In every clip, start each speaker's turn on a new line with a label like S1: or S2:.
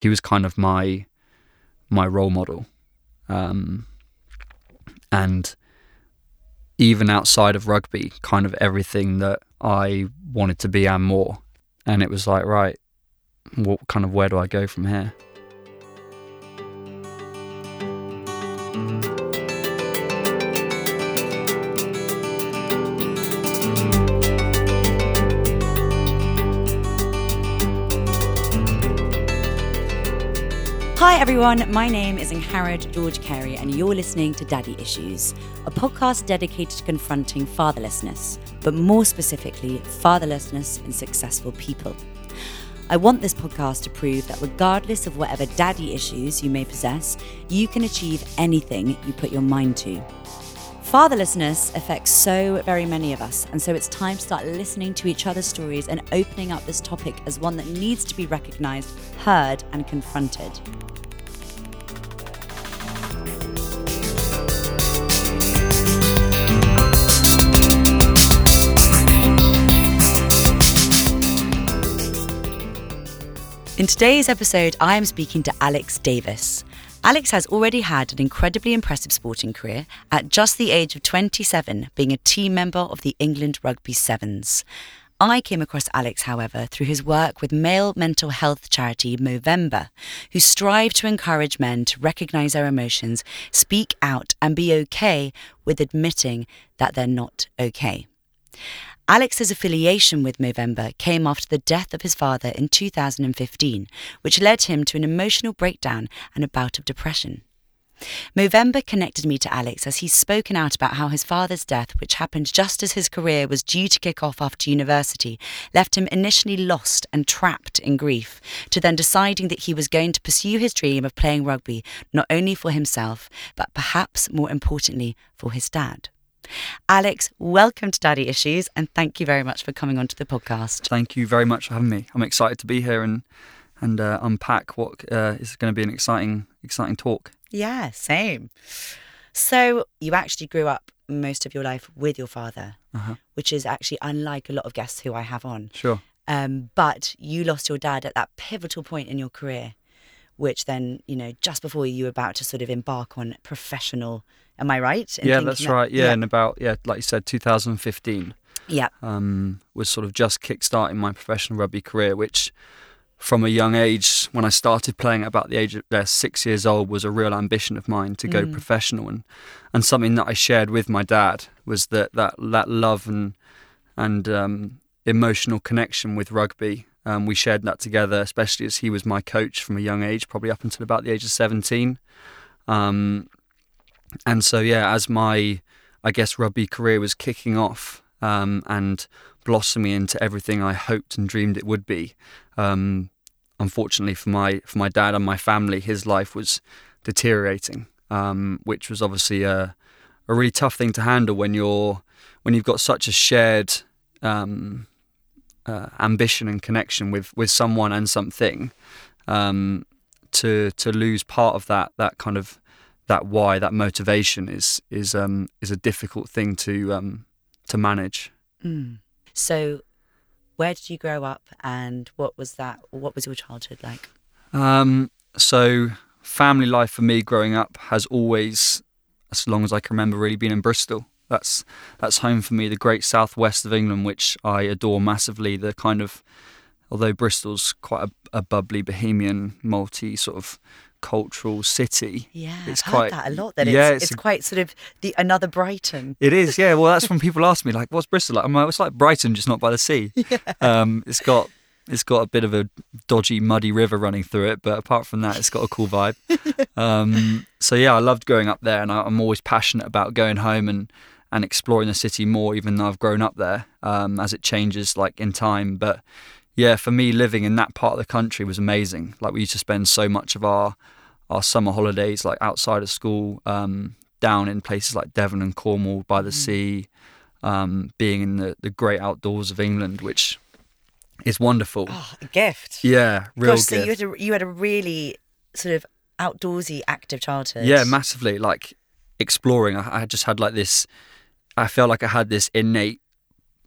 S1: he was kind of my my role model, um, and even outside of rugby, kind of everything that I wanted to be and more. And it was like, right, what kind of where do I go from here?
S2: Everyone, my name is Angharad George Carey, and you're listening to Daddy Issues, a podcast dedicated to confronting fatherlessness, but more specifically, fatherlessness in successful people. I want this podcast to prove that regardless of whatever daddy issues you may possess, you can achieve anything you put your mind to. Fatherlessness affects so very many of us, and so it's time to start listening to each other's stories and opening up this topic as one that needs to be recognised, heard, and confronted. In today's episode, I am speaking to Alex Davis. Alex has already had an incredibly impressive sporting career at just the age of 27, being a team member of the England Rugby Sevens. I came across Alex, however, through his work with male mental health charity Movember, who strive to encourage men to recognize their emotions, speak out, and be okay with admitting that they're not okay. Alex's affiliation with Movember came after the death of his father in 2015, which led him to an emotional breakdown and a bout of depression. Movember connected me to Alex as he's spoken out about how his father's death, which happened just as his career was due to kick off after university, left him initially lost and trapped in grief, to then deciding that he was going to pursue his dream of playing rugby not only for himself, but perhaps more importantly for his dad. Alex, welcome to Daddy Issues and thank you very much for coming onto the podcast.
S1: Thank you very much for having me. I'm excited to be here and and uh, unpack what uh, is going to be an exciting exciting talk.
S2: Yeah, same. So you actually grew up most of your life with your father,
S1: uh-huh.
S2: which is actually unlike a lot of guests who I have on.
S1: Sure.
S2: Um, but you lost your dad at that pivotal point in your career, which then, you know, just before you were about to sort of embark on professional Am I right?
S1: yeah, that's that, right. Yeah, yeah, and about yeah, like you said, 2015.
S2: Yeah,
S1: um, was sort of just kick-starting my professional rugby career, which from a young age, when I started playing at about the age of uh, six years old, was a real ambition of mine to go mm. professional, and and something that I shared with my dad was that that that love and and um, emotional connection with rugby. Um, we shared that together, especially as he was my coach from a young age, probably up until about the age of seventeen. Um, and so yeah, as my I guess rugby career was kicking off um, and blossoming into everything I hoped and dreamed it would be. Um, unfortunately for my for my dad and my family, his life was deteriorating, um, which was obviously a a really tough thing to handle when you're when you've got such a shared um, uh, ambition and connection with with someone and something. Um, to to lose part of that that kind of that why, that motivation is is um, is a difficult thing to um, to manage.
S2: Mm. So, where did you grow up, and what was that? What was your childhood like?
S1: Um, so, family life for me growing up has always, as long as I can remember, really been in Bristol. That's that's home for me, the great southwest of England, which I adore massively. The kind of although Bristol's quite a, a bubbly, bohemian, multi sort of cultural city.
S2: Yeah, it's I've quite, that a lot. That yeah, it's, it's, it's, quite sort of the another Brighton.
S1: It is, yeah. Well, that's when people ask me like, "What's Bristol like?" I'm like, "It's like Brighton, just not by the sea."
S2: Yeah.
S1: Um, it's got it's got a bit of a dodgy, muddy river running through it, but apart from that, it's got a cool vibe. um, so yeah, I loved growing up there, and I, am always passionate about going home and and exploring the city more, even though I've grown up there. Um, as it changes, like in time, but yeah, for me, living in that part of the country was amazing. Like we used to spend so much of our our summer holidays, like outside of school, um, down in places like Devon and Cornwall by the mm. sea, um, being in the, the great outdoors of England, which is wonderful.
S2: Oh, a gift.
S1: Yeah, real
S2: Gosh,
S1: gift. So
S2: you had, a, you had a really sort of outdoorsy, active childhood.
S1: Yeah, massively. Like exploring, I, I just had like this. I felt like I had this innate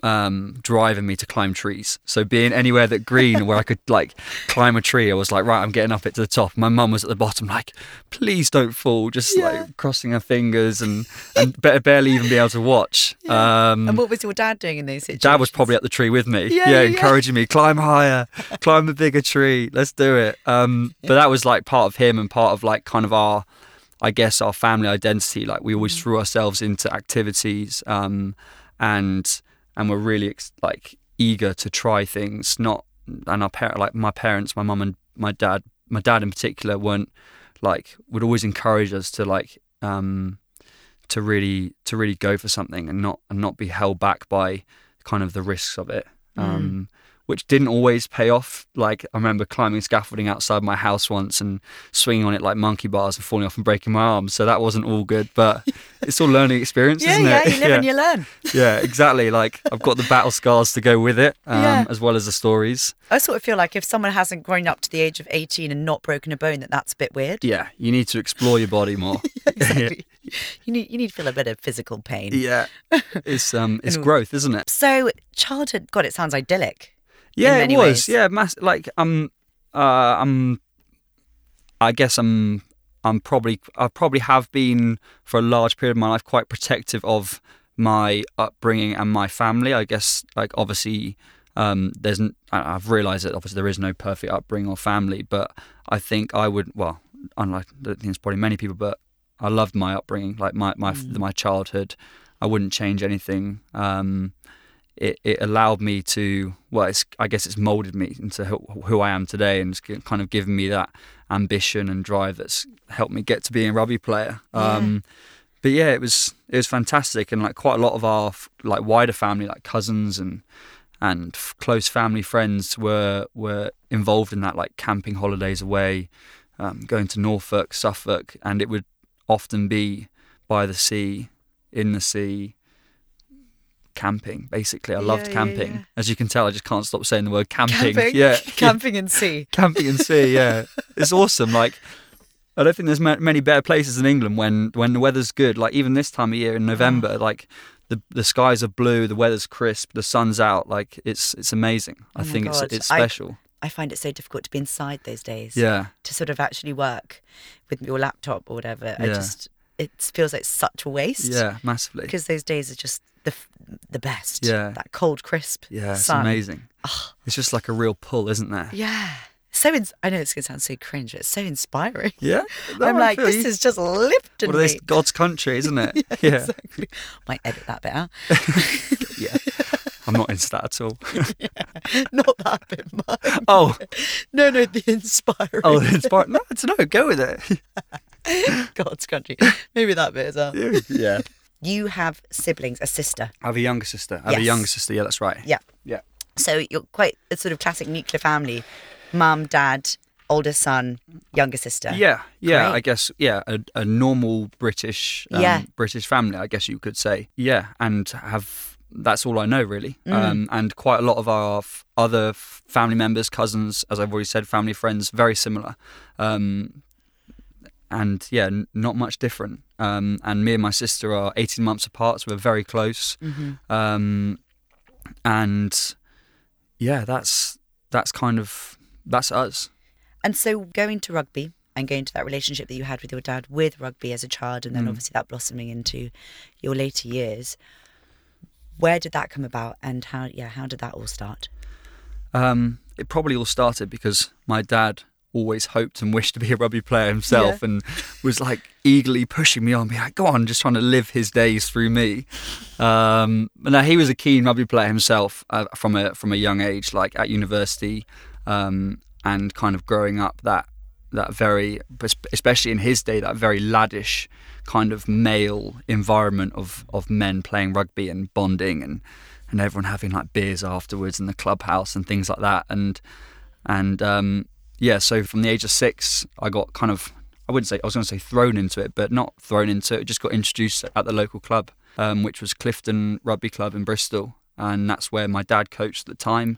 S1: um, driving me to climb trees. So being anywhere that green where I could like climb a tree, I was like, right, I'm getting up it to the top. My mum was at the bottom, like, please don't fall, just
S2: Yeah.
S1: like crossing her fingers and and ba- barely even be able to watch. Um,
S2: and what was your dad doing in those situations?
S1: Dad was probably at the tree with me.
S2: Yeah,
S1: Yeah,
S2: yeah, yeah.
S1: encouraging me, climb higher, climb a bigger tree. Let's do it. Um, but that was like part of him and part of like kind of our, I guess, our family identity. Like we always
S2: Mm.
S1: threw ourselves into activities, um, and and we're really ex- like eager to try things. Not and our parent, like my parents, my mum and my dad, my dad in particular, weren't like would always encourage us to like um, to really to really go for something and not and not be held back by kind of the risks of it um, which didn't always pay off like i remember climbing scaffolding outside my house once and swinging on it like monkey bars and falling off and breaking my arm so that wasn't all good but it's all learning experience
S2: Yeah,
S1: isn't
S2: yeah,
S1: it
S2: you live and you learn.
S1: yeah exactly like i've got the battle scars to go with it um,
S2: Yeah.
S1: as well as the stories
S2: I sort of feel like if someone hasn't grown up to the age of 18 and not broken a bone, that that's a bit weird.
S1: yeah you need to explore your body more
S2: Exactly. you need you need to feel a bit of physical pain.
S1: yeah it's um it's growth isn't it
S2: So childhood, God, it sounds idyllic.
S1: Yeah,
S2: many
S1: it was.
S2: ways.
S1: Yeah, mass- like um, uh, I'm. I guess I'm. I'm probably. I probably have been for a large period of my life quite protective of my upbringing and my family. I guess like obviously. Um, there's, n- I- I've realised that obviously there is no perfect upbringing or family, but I think I would, well, unlike I don't think it's probably many people, but I loved my upbringing, like my my
S2: Mm.
S1: my childhood. I wouldn't change anything. Um, it, it allowed me to well it's i guess it's molded me into who, who i am today and it's kind of given me that ambition and drive that's helped me get to being a rugby player. Um but yeah it was it was fantastic and like quite a lot of our like wider family like cousins and and close family friends were were involved in that like camping holidays away um, going to norfolk suffolk and it would often be by the sea in the sea camping basically. I
S2: Yeah,
S1: loved camping.
S2: yeah.
S1: as you can tell i just can't stop saying the word camping,
S2: Camping,
S1: yeah.
S2: Camping and sea.
S1: camping and sea yeah. It's awesome. Like i don't think there's many better places in england when when the weather's good. Like even this time of year in november like the the skies are blue the weather's crisp the sun's out. Like it's it's amazing. Oh I
S2: Oh my
S1: think it's
S2: God.
S1: it's
S2: I-
S1: special.
S2: I find it so difficult to be inside those days.
S1: yeah.
S2: To sort of actually work with your laptop or whatever. I
S1: Yeah.
S2: just it feels like such a waste.
S1: yeah massively
S2: Because those days are just the the best.
S1: Yeah.
S2: That cold, crisp
S1: yeah it's
S2: sun.
S1: amazing it's just like a real pull isn't there
S2: Yeah. So ins- I know it's gonna sound so cringe, but it's so inspiring.
S1: yeah No,
S2: I'm like, this
S1: you.
S2: is just lifting
S1: what
S2: me.
S1: god's country isn't it yeah yeah.
S2: Exactly. Might edit that bit out.
S1: yeah i'm not into that at all yeah,
S2: Not that bit, Mike.
S1: oh
S2: No, no, the inspiring.
S1: oh inspired no it's no go with it
S2: God's country. Maybe that bit as well.
S1: yeah
S2: You have siblings, a sister.
S1: I have a younger sister. I have a
S2: Yes.
S1: younger sister. Yeah, that's right.
S2: Yeah.
S1: Yeah.
S2: So you're quite a sort of classic nuclear family. Mum, dad, older son, younger sister.
S1: Yeah, yeah.
S2: Great.
S1: I guess yeah, a, a normal British, um,
S2: Yeah.
S1: British family. I guess you could say. Yeah, and have that's all I know really.
S2: Mm.
S1: Um, and quite a lot of our f- other f- family members, cousins, as I've already said, family friends, very similar. Um, and yeah, n- not much different. Um, and me and my sister are 18 months apart, so we're very close.
S2: hmm
S1: um, and yeah, that's that's kind of that's us.
S2: And so going to rugby and going to that relationship that you had with your dad with rugby as a child, and then
S1: Mm.
S2: obviously that blossoming into your later years. Where did that come about, and how? Yeah, how did that all start?
S1: Um, it probably all started because my dad always hoped and wished to be a rugby player himself,
S2: Yeah.
S1: and was like eagerly pushing me on, be like, "Go on," just trying to live his days through me. Um, but no, he was a keen rugby player himself uh, from a from a young age, like at university, um, and kind of growing up that that very, especially in his day, that very laddish kind of male environment of of men playing rugby and bonding and and everyone having like beers afterwards in the clubhouse and things like that and and um, yeah so from the age of six I got kind of I wouldn't say I was going to say thrown into it but not thrown into it just got introduced at the local club um, which was Clifton Rugby Club in Bristol and that's where my dad coached at the time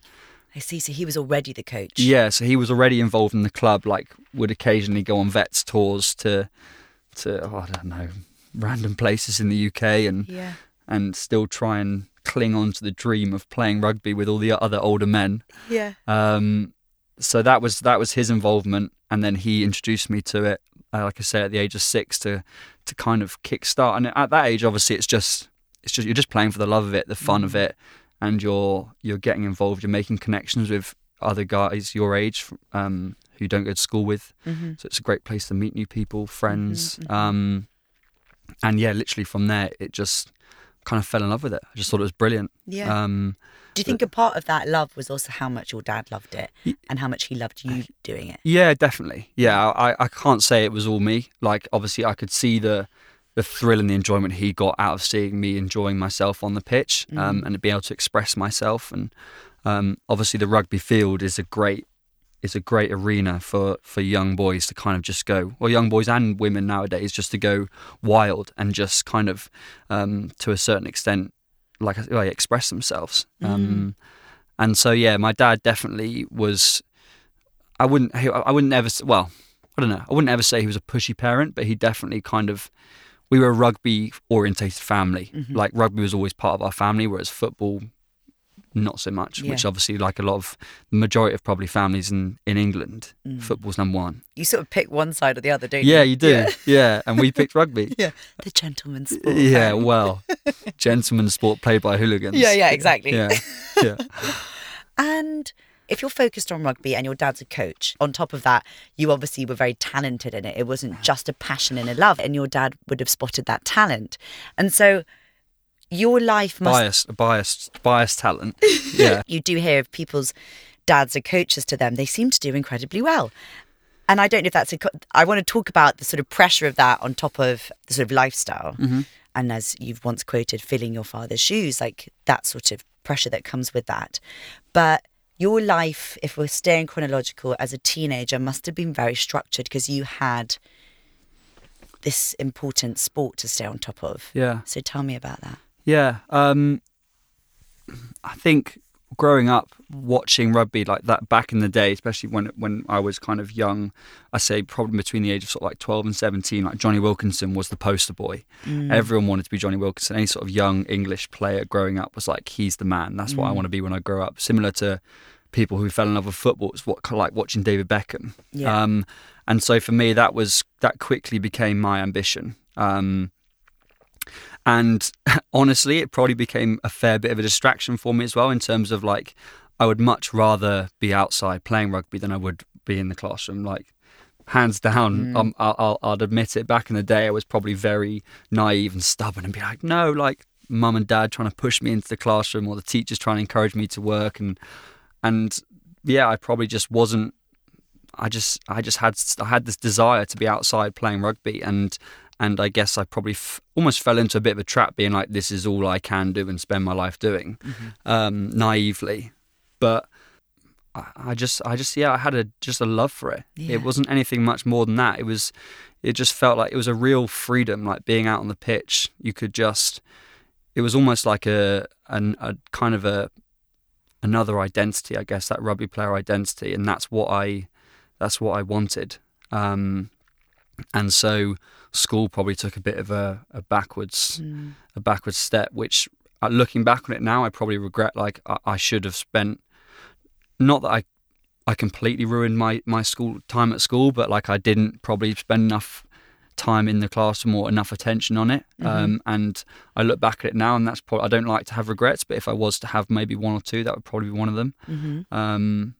S2: I see. So he was already the coach.
S1: yeah, so he was already involved in the club. Like, would occasionally go on vets tours to, to oh, I don't know, random places in the UK, and
S2: Yeah.
S1: and still try and cling on to the dream of playing rugby with all the other older men.
S2: Yeah.
S1: Um, so that was that was his involvement, and then he introduced me to it. Uh, like I say, at the age of six, to to kind of kickstart. And at that age, obviously, it's just it's just you're just playing for the love of it, the fun of
S2: Mm.
S1: it, and you're you're getting involved. You're making connections with other guys your age um, who you don't go to school with.
S2: hmm
S1: So it's a great place to meet new people, friends.
S2: mhm.
S1: Um, and yeah, literally from there, it just kind of fell in love with it. I just thought it was brilliant.
S2: Yeah.
S1: Um,
S2: Do you think a part of that love was also how much your dad loved it
S1: Y-
S2: and how much he loved you doing it?
S1: yeah, definitely. Yeah, I, I can't say it was all me. Like, obviously, I could see the the thrill and the enjoyment he got out of seeing me enjoying myself on the pitch um,
S2: Mhm.
S1: and to be able to express myself. And um, obviously, the rugby field is a great is a great arena for for young boys to kind of just go, well, young boys and women nowadays, just to go wild and just kind of, um, to a certain extent, like, express themselves. Um, and so, yeah, my dad definitely was. I wouldn't. I wouldn't ever. Well, I don't know. I wouldn't ever say he was a pushy parent, but he definitely kind of. We were a rugby orientated family.
S2: Mhm.
S1: Like rugby was always part of our family, whereas football, not so much. Which obviously, like a lot of the majority of probably families in in England,
S2: Mm.
S1: football's number one.
S2: You sort of pick one side or the other, don't
S1: Yeah,
S2: you?
S1: you do. Yeah, and we picked rugby.
S2: Yeah. The gentleman's sport.
S1: Yeah, well, gentleman's sport played by hooligans.
S2: Yeah, yeah, exactly.
S1: Yeah, yeah.
S2: And if you're focused on rugby and your dad's a coach, on top of that, you obviously were very talented in it. It wasn't just a passion and a love, and your dad would have spotted that talent. And so your life must.
S1: biased, biased, biased talent. Yeah,
S2: You do hear of people's dads are coaches to them, they seem to do incredibly well. And I don't know if that's a. co- I want to talk about the sort of pressure of that on top of the sort of lifestyle. Mm-hmm. And as you've once quoted, filling your father's shoes, like that sort of pressure that comes with that. But your life, if we're staying chronological, as a teenager, must have been very structured because you had this important sport to stay on top of.
S1: yeah,
S2: So tell me about that.
S1: Yeah. Um, I think growing up watching rugby like that back in the day, especially when when I was kind of young, I say probably between the age of sort of like twelve and seventeen, like Jonny Wilkinson was the poster boy. Everyone wanted to be Jonny Wilkinson. Any sort of young English player growing up was like, he's the man. That's what I want to be when I grow up. Similar to people who fell in love with football, it's what like watching David Beckham.
S2: Yeah.
S1: Um, and so for me, that was that quickly became my ambition. Um, and honestly, it probably became a fair bit of a distraction for me as well in terms of like, I would much rather be outside playing rugby than I would be in the classroom. Like, hands down, um, I'll, I'll, I'll admit it. Back in the day, I was probably very naive and stubborn and be like, no, like mum and dad trying to push me into the classroom or the teachers trying to encourage me to work and and yeah, I probably just wasn't. I just I just had I had this desire to be outside playing rugby and and I guess I probably f- almost fell into a bit of a trap being like this is all I can do and spend my life doing um, naively, but I, I just I just yeah I had a just a love for it.
S2: Yeah.
S1: It wasn't anything much more than that. It was it just felt like it was a real freedom, like being out on the pitch. You could just it was almost like a an, a kind of a another identity, I guess, that rugby player identity, and that's what I that's what I wanted. Um, and so school probably took a bit of a, a backwards a backwards step, which uh, looking back on it now, I probably regret. Like I, I should have spent not that I I completely ruined my my school time at school, but like I didn't probably spend enough time in the classroom or enough attention on it. Um, and I look back at it now, and that's probably I don't like to have regrets, but if I was to have maybe one or two, that would probably be one of them.
S2: Mm-hmm.
S1: Um,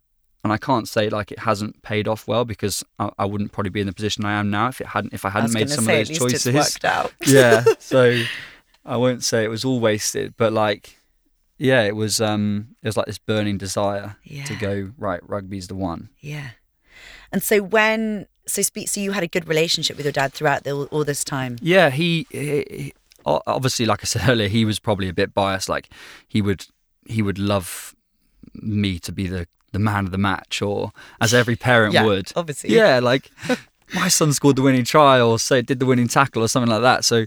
S1: and I can't say like it hasn't paid off well because I, I wouldn't probably be in the position I am now if it hadn't if I
S2: I
S1: hadn't
S2: was
S1: made some
S2: say,
S1: of
S2: at
S1: those
S2: least
S1: choices.
S2: it's worked out.
S1: yeah, so I won't say it was all wasted, but like, yeah, it was. Um, it was like this burning desire to go right. Rugby's the one.
S2: Yeah. And so when so speak so you had a good relationship with your dad throughout the, all this time.
S1: Yeah, he, he, he- obviously, like I said earlier, he was probably a bit biased. Like he would he would love me to be the the man of the match, or as every parent
S2: Yeah,
S1: would.
S2: obviously.
S1: Yeah, like my son scored the winning try, or say did the winning tackle, or something like that. So.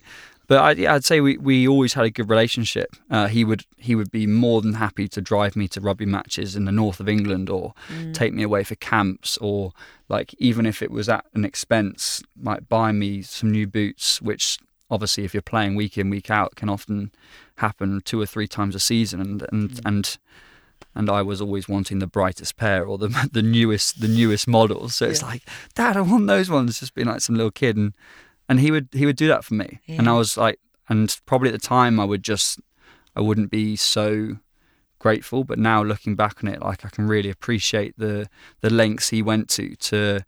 S1: But I, I'd say we, we always had a good relationship. Uh, he would he would be more than happy to drive me to rugby matches in the north of England, or take me away for camps, or like even if it was at an expense, like buy me some new boots, which obviously if you're playing week in week out, can often happen two or three times a season, and and
S2: Mm.
S1: and and I was always wanting the brightest pair or the the newest the newest models. So it's
S2: Yeah.
S1: like, Dad, I want those ones. Just being like some little kid, and and he would he would do that for me, and I was like, and probably at the time I would just I wouldn't be so grateful, but now looking back on it, like I can really appreciate the the lengths he went to to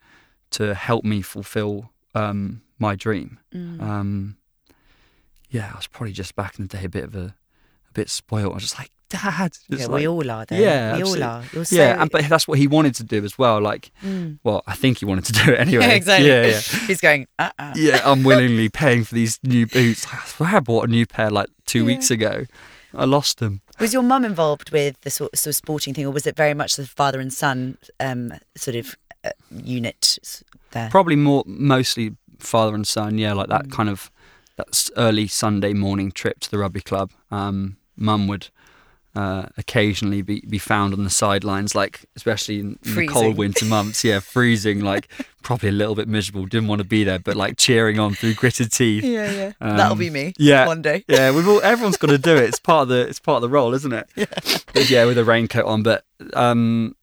S1: to help me fulfill um, my dream.
S2: Mm.
S1: Um, yeah, I was probably just back in the day a bit of a a bit spoiled. I was just like, Dad,
S2: yeah,
S1: like,
S2: we all are, though.
S1: Yeah,
S2: we
S1: absolutely.
S2: all are. You're so,
S1: yeah, and, but that's what he wanted to do as well. Like,
S2: Mm.
S1: well, I think he wanted to do it anyway.
S2: Yeah, exactly.
S1: Yeah, yeah.
S2: He's going, uh uh
S1: yeah, unwillingly paying for these new boots. I swear I bought a new pair like two
S2: Yeah.
S1: weeks ago. I lost them.
S2: Was your mum involved with the sort, sort of sporting thing, or was it very much the father and son um, sort of uh, unit there?
S1: Probably more, mostly father and son. Yeah, like that
S2: Mm.
S1: kind of that early Sunday morning trip to the rugby club. Um, Mum would uh, occasionally be, be found on the sidelines, like especially in, in the cold winter months. Yeah, freezing. Like probably a little bit miserable. Didn't want to be there, but like cheering on through gritted teeth.
S2: yeah, yeah.
S1: Um,
S2: That'll be me.
S1: yeah.
S2: one day.
S1: Yeah, we've all everyone's got to do it. It's part of the it's part of the role, isn't it? Yeah. But yeah, with a raincoat on. But um,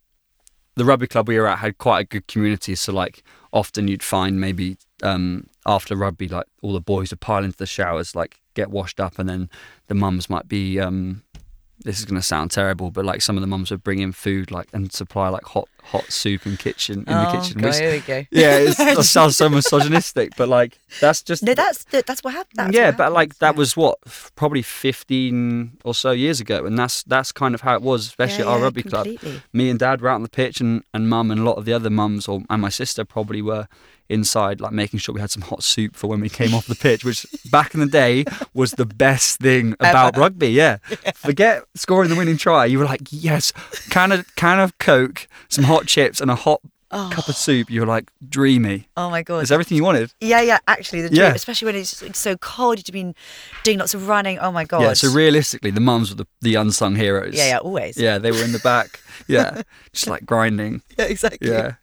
S1: the rugby club we were at had quite a good community. So like often you'd find maybe um, after rugby, like all the boys would pile into the showers, like get washed up, and then the mums might be. Um, this is going to sound terrible, but like some of the mums would bring in food, like and supply like hot hot soup and kitchen in
S2: oh,
S1: the kitchen.
S2: God,
S1: which-
S2: here we go.
S1: yeah, it's, that sounds so misogynistic, but like that's just
S2: No, that's that's what happened. That's
S1: yeah,
S2: what
S1: but like that
S2: yeah.
S1: was what probably fifteen or so years ago, and that's that's kind of how it was, especially
S2: Yeah,
S1: at our
S2: yeah,
S1: rugby club. Me and Dad were out on the pitch, and and Mum and a lot of the other mums, or and my sister probably were inside, like making sure we had some hot soup for when we came off the pitch, which back in the day was the best thing about
S2: Ever.
S1: rugby. Yeah. forget scoring the winning try. You were like, yes, can of can of Coke, some hot chips, and a hot
S2: Oh,
S1: cup of soup. You were like dreamy.
S2: oh my god.
S1: It's everything you wanted.
S2: yeah, yeah. Actually, the
S1: Yeah.
S2: dream, especially when it's like, so cold, you've been doing lots of running. Oh my god.
S1: Yeah. So realistically, the mums were the, the unsung heroes.
S2: yeah, yeah, always.
S1: Yeah, they were in the back. Yeah, just like grinding.
S2: Yeah, exactly.
S1: Yeah,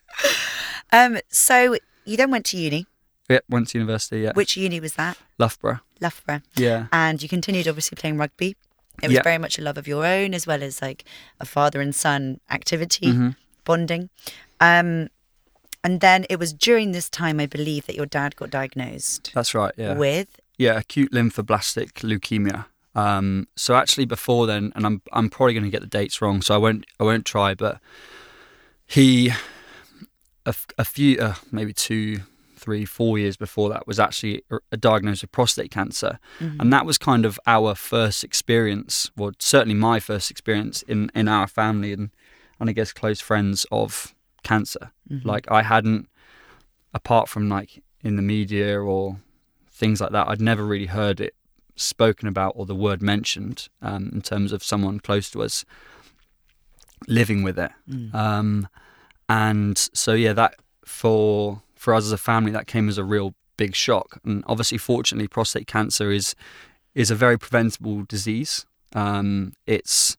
S2: Um. So you then went to uni.
S1: yeah. Went to university. Yeah,
S2: Which uni was that?
S1: Loughborough.
S2: Loughborough.
S1: Yeah,
S2: and you continued obviously playing rugby. It was
S1: Yeah.
S2: very much a love of your own, as well as like a father and son activity,
S1: Mm-hmm.
S2: Bonding. Um, and then it was during this time, I believe, that your dad got diagnosed
S1: that's right. Yeah,
S2: with.
S1: yeah. Acute lymphoblastic leukemia. Um, so actually, before then, and I'm I'm probably going to get the dates wrong, so I won't I won't try. But he, a few, uh, maybe two, three, four years before that, was actually a- a diagnosed with prostate cancer, and that was kind of our first experience, well, certainly my first experience in in our family and and I guess close friends of cancer. Like I hadn't, apart from like in the media or things like that, I'd never really heard it spoken about or the word mentioned um, in terms of someone close to us living with it. Um, and so yeah, that for for us as a family, that came as a real big shock. And obviously, fortunately, prostate cancer is is a very preventable disease. Um, it's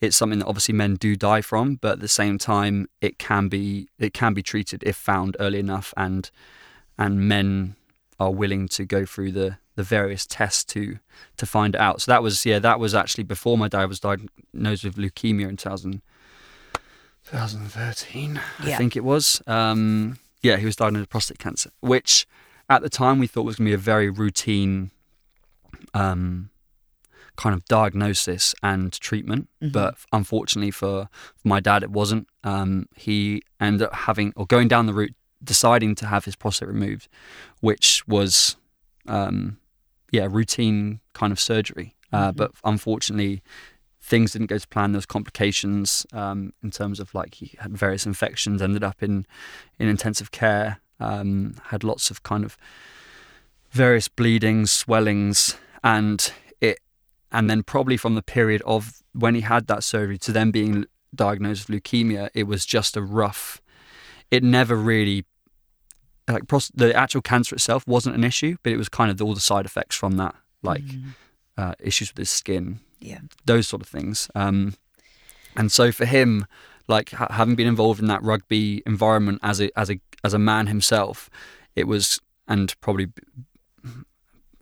S1: it's something that obviously men do die from, but at the same time, it can be it can be treated if found early enough, and and men are willing to go through the the various tests to to find it out. So that was yeah, that was actually before my dad was diagnosed with leukemia in 2000, 2013, I think it was. Um, yeah, he was diagnosed with prostate cancer, which at the time we thought was going to be a very routine um, kind of diagnosis and treatment. But unfortunately for, for my dad, it wasn't. Um, he ended up having or going down the route, deciding to have his prostate removed, which was, um, yeah, routine kind of surgery. Uh, But unfortunately, things didn't go to plan. There was complications um, in terms of like he had various infections, ended up in in intensive care, um, had lots of kind of various bleedings, swellings, and and then probably from the period of when he had that surgery to then being diagnosed with leukemia, it was just a rough. It never really. Like the actual cancer itself wasn't an issue, but it was kind of all the side effects from that, like uh, issues with his skin,
S2: Yeah.
S1: those sort of things. Um, and so for him, like ha- having been involved in that rugby environment as a as a as a man himself, it was and probably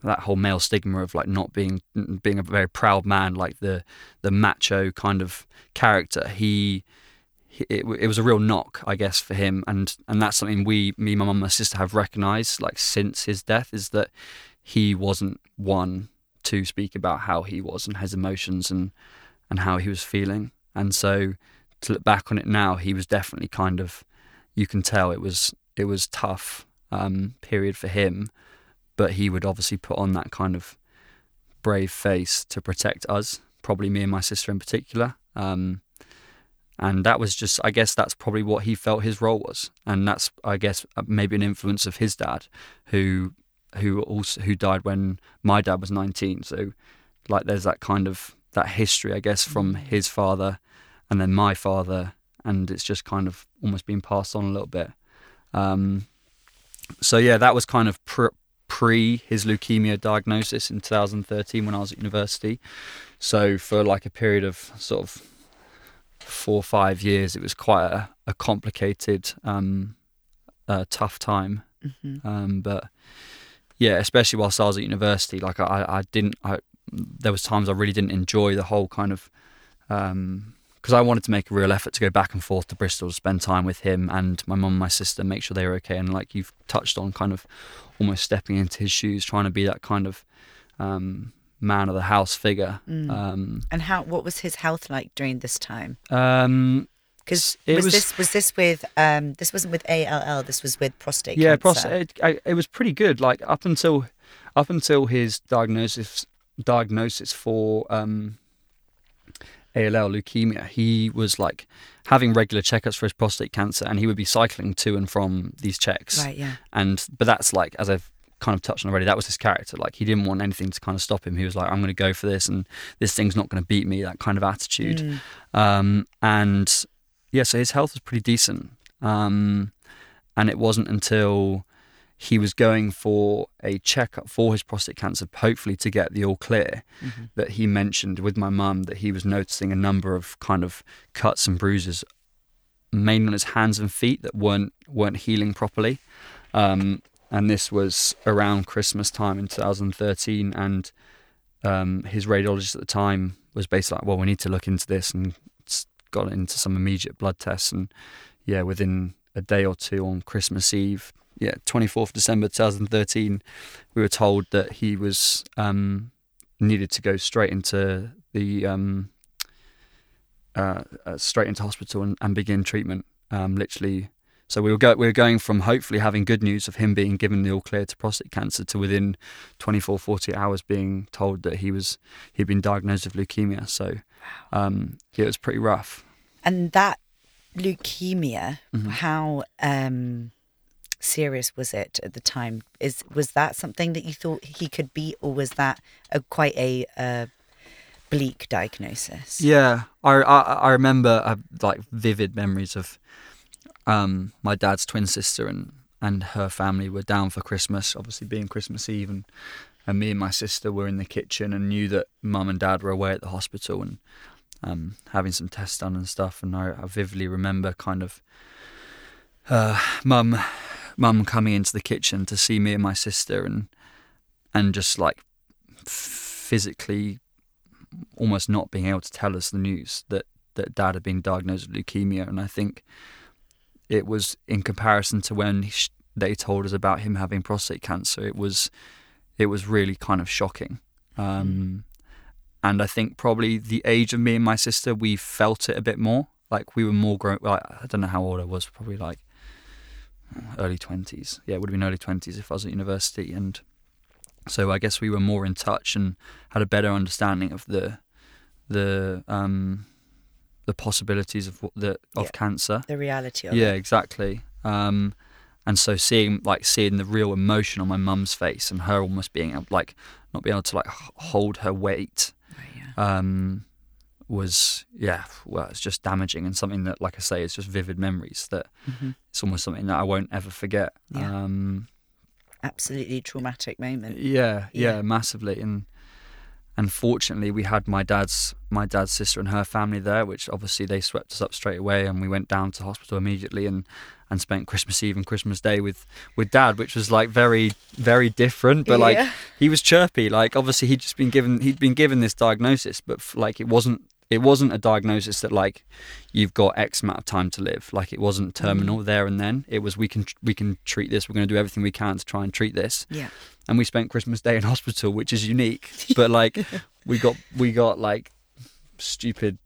S1: that whole male stigma of like not being being a very proud man, like the the macho kind of character. He, it, it was a real knock, I guess, for him, and and that's something we, me, my mum, my sister, have recognised like since his death is that he wasn't one to speak about how he was and his emotions and and how he was feeling, and so to look back on it now, he was definitely kind of you can tell it was it was tough um, period for him, but he would obviously put on that kind of brave face to protect us, probably me and my sister in particular. Um, and that was just, I guess, that's probably what he felt his role was, and that's, I guess, uh, maybe an influence of his dad, who who also who died when my dad was 19. So, like, there's that kind of that history, I guess, from mm. his father, and then my father, and it's just kind of almost being passed on a little bit. Um, so yeah, that was kind of pre his leukemia diagnosis in 2013 when I was at university. So for like a period of sort of four or five years, it was quite a, a complicated, um, uh, tough time. Mm-hmm. Um, but yeah, especially whilst I was at university, like I, I didn't, I, there was times I really didn't enjoy the whole kind of um, because I wanted to make a real effort to go back and forth to Bristol to spend time with him and my mum and my sister, make sure they were okay. And like you've touched on, kind of almost stepping into his shoes, trying to be that kind of um, man of the house figure.
S2: Mm. Um, and how? What was his health like during this time? Um, because was, was, this was this with um, this wasn't with ALL. This was with prostate.
S1: Cancer, yeah,
S2: prostate.
S1: It, it was pretty good. Like up until up until his diagnosis diagnosis for um, ALL leukemia, he was like having regular checkups for his prostate cancer, and he would be cycling to and from these checks.
S2: Right. Yeah.
S1: And but that's like as I've kind of touched on already. That was his character. Like he didn't want anything to kind of stop him. He was like, I'm going to go for this, and this thing's not going to beat me. That kind of attitude. Mm. Um, and yeah, so his health was pretty decent. Um, and it wasn't until he was going for a checkup for his prostate cancer, hopefully to get the all clear, mm-hmm. that he mentioned with my mum that he was noticing a number of kind of cuts and bruises, mainly on his hands and feet that weren't weren't healing properly. Um, and this was around Christmas time in 2013, and um, his radiologist at the time was basically like, "Well, we need to look into this," and got into some immediate blood tests, and yeah, within a day or two on Christmas Eve, yeah, 24th December 2013, we were told that he was um, needed to go straight into the um, uh, uh, straight into hospital and, and begin treatment. Um, literally, so we were go- we were going from hopefully having good news of him being given the all clear to prostate cancer to within 24, 40 hours being told that he was he'd been diagnosed with leukemia. So um, yeah, it was pretty rough.
S2: And that leukemia, mm-hmm. how um, serious was it at the time? Is was that something that you thought he could be, or was that a, quite a uh, bleak diagnosis?
S1: Yeah, I I, I remember uh, like vivid memories of um, my dad's twin sister and and her family were down for Christmas, obviously being Christmas Eve, and and me and my sister were in the kitchen and knew that mum and dad were away at the hospital and um, having some tests done and stuff. And I, I vividly remember kind of uh, mum mum coming into the kitchen to see me and my sister and and just like physically almost not being able to tell us the news that that dad had been diagnosed with leukemia. And I think it was in comparison to when he, they told us about him having prostate cancer it was it was really kind of shocking. Um, and I think probably the age of me and my sister we felt it a bit more. Like we were more grown like, I don't know how old I was probably like early 20s. Yeah, it would have been early 20s if I was at university. And so I guess we were more in touch and had a better understanding of the the um, the possibilities of the of yeah, cancer,
S2: the reality of it.
S1: yeah,
S2: it.
S1: exactly. Um, and so seeing like seeing the real emotion on my mum's face and her almost being like not being able to like hold her weight right, yeah. um, was yeah well it's just damaging and something that like i say is just vivid memories that mm-hmm. it's almost something that i won't ever forget
S2: yeah. um absolutely traumatic moment
S1: yeah, yeah, yeah massively and unfortunately we had my dad's my dad's sister and her family there which obviously they swept us up straight away and we went down to hospital immediately and and spent Christmas Eve and Christmas Day with with Dad, which was like very very different. But like he was chirpy. Like obviously he'd just been given he'd been given this diagnosis, but f- like it wasn't it wasn't a diagnosis that like you've got X amount of time to live. Like it wasn't terminal there and then. It was we can we can treat this. We're going to do everything we can to try and treat this
S2: Yeah.
S1: and we spent Christmas Day in hospital, which is unique. But like, we got we got like stupid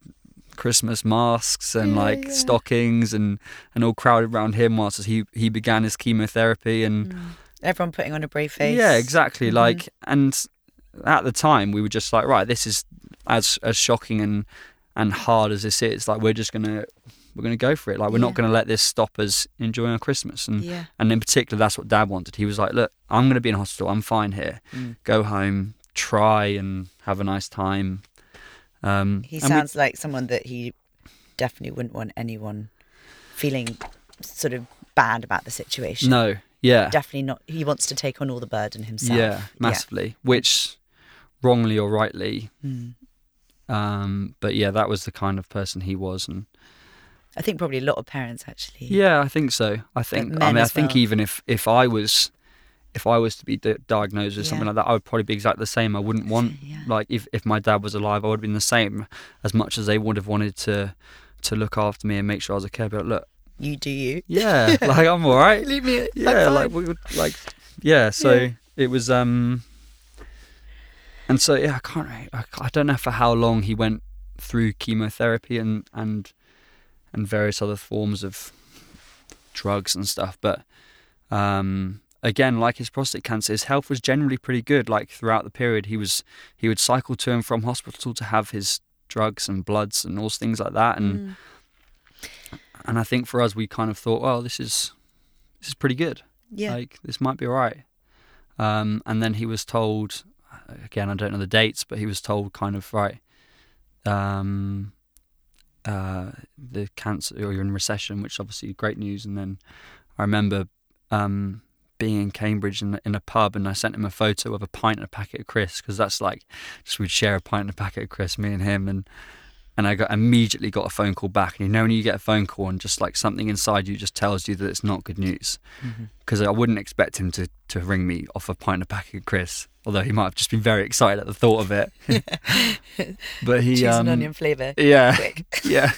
S1: Christmas masks and
S2: Yeah,
S1: like
S2: yeah.
S1: stockings and and all crowded around him whilst he he began his chemotherapy and
S2: Everyone putting on a brave face.
S1: yeah, exactly.
S2: Mhm.
S1: Like, and at the time we were just like, right, this is as as shocking and and hard as this is. Like, we're just gonna we're gonna go for it. Like, we're
S2: Yeah.
S1: not gonna let this stop us enjoying our Christmas and.
S2: Yeah.
S1: And in particular, that's what Dad wanted. He was like, "Look, I'm going to be in hospital. I'm fine here.
S2: Mm.
S1: Go home, try and have a nice time." Um,
S2: He
S1: and we-
S2: sounds like someone that he definitely wouldn't want anyone feeling sort of bad about the situation.
S1: no, yeah,
S2: Definitely not. He wants to take on all the burden himself.
S1: yeah, massively. Which, wrongly or rightly,
S2: Mm.
S1: Um, but yeah, that was the kind of person he was, and
S2: I think probably a lot of parents actually.
S1: yeah, I think so. I think. I mean, I think
S2: well.
S1: even if if I was. If I was to be di- diagnosed with something like that, I would probably be exactly the same. I wouldn't want
S2: Yeah.
S1: like if, if my dad was alive, I would have been the same as much as they would have wanted to to look after me and make sure I was okay. But look,
S2: You do you.
S1: yeah, like I'm all right.
S2: Leave me.
S1: Yeah, like we would like yeah. So
S2: Yeah.
S1: it was um, and so yeah, I can't. I, I don't know for how long he went through chemotherapy and and and various other forms of drugs and stuff, but um. Again, like his prostate cancer, his health was generally pretty good. Like throughout the period, he was he would cycle to and from hospital to have his drugs and bloods and all things like that. And
S2: Mm.
S1: and I think for us, we kind of thought, well, this is this is pretty good.
S2: Yeah.
S1: Like this might be all right. Um, and then he was told, again, I don't know the dates, but he was told kind of right. Um, uh, the cancer, or you're in recession, which obviously great news. And then I remember um, being in Cambridge in, in a pub, and I sent him a photo of a pint and a packet of crisps because that's like just we'd share a pint and a packet of crisps, me and him, and and I got immediately got a phone call back. And you know when you get a phone call and just like something inside you just tells you that it's not good news
S2: Mm-hmm.
S1: because I wouldn't expect him to, to ring me off a pint and a packet of crisps, although he might have just been very excited at the thought of it. but he,
S2: Cheese
S1: um,
S2: and onion flavour.
S1: yeah,
S2: Quick.
S1: yeah.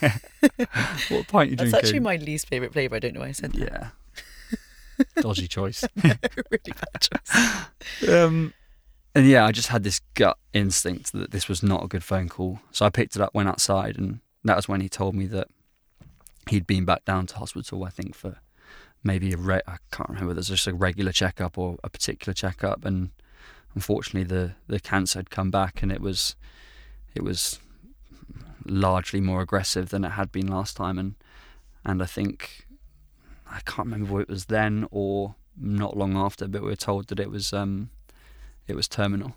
S1: what pint you doing?
S2: That's
S1: drinking?
S2: actually my least favourite flavour. I don't know why I said that.
S1: yeah. Dodgy choice.
S2: really bad choice.
S1: um, and yeah, I just had this gut instinct that this was not a good phone call. So I picked it up, went outside, and that was when he told me that he'd been back down to hospital. I think for maybe a re- I can't remember. whether There's just a regular checkup or a particular checkup, and unfortunately, the the cancer had come back, and it was it was largely more aggressive than it had been last time, and and I think I can't remember whether it was then or not long after, but we were told that it was um it was terminal.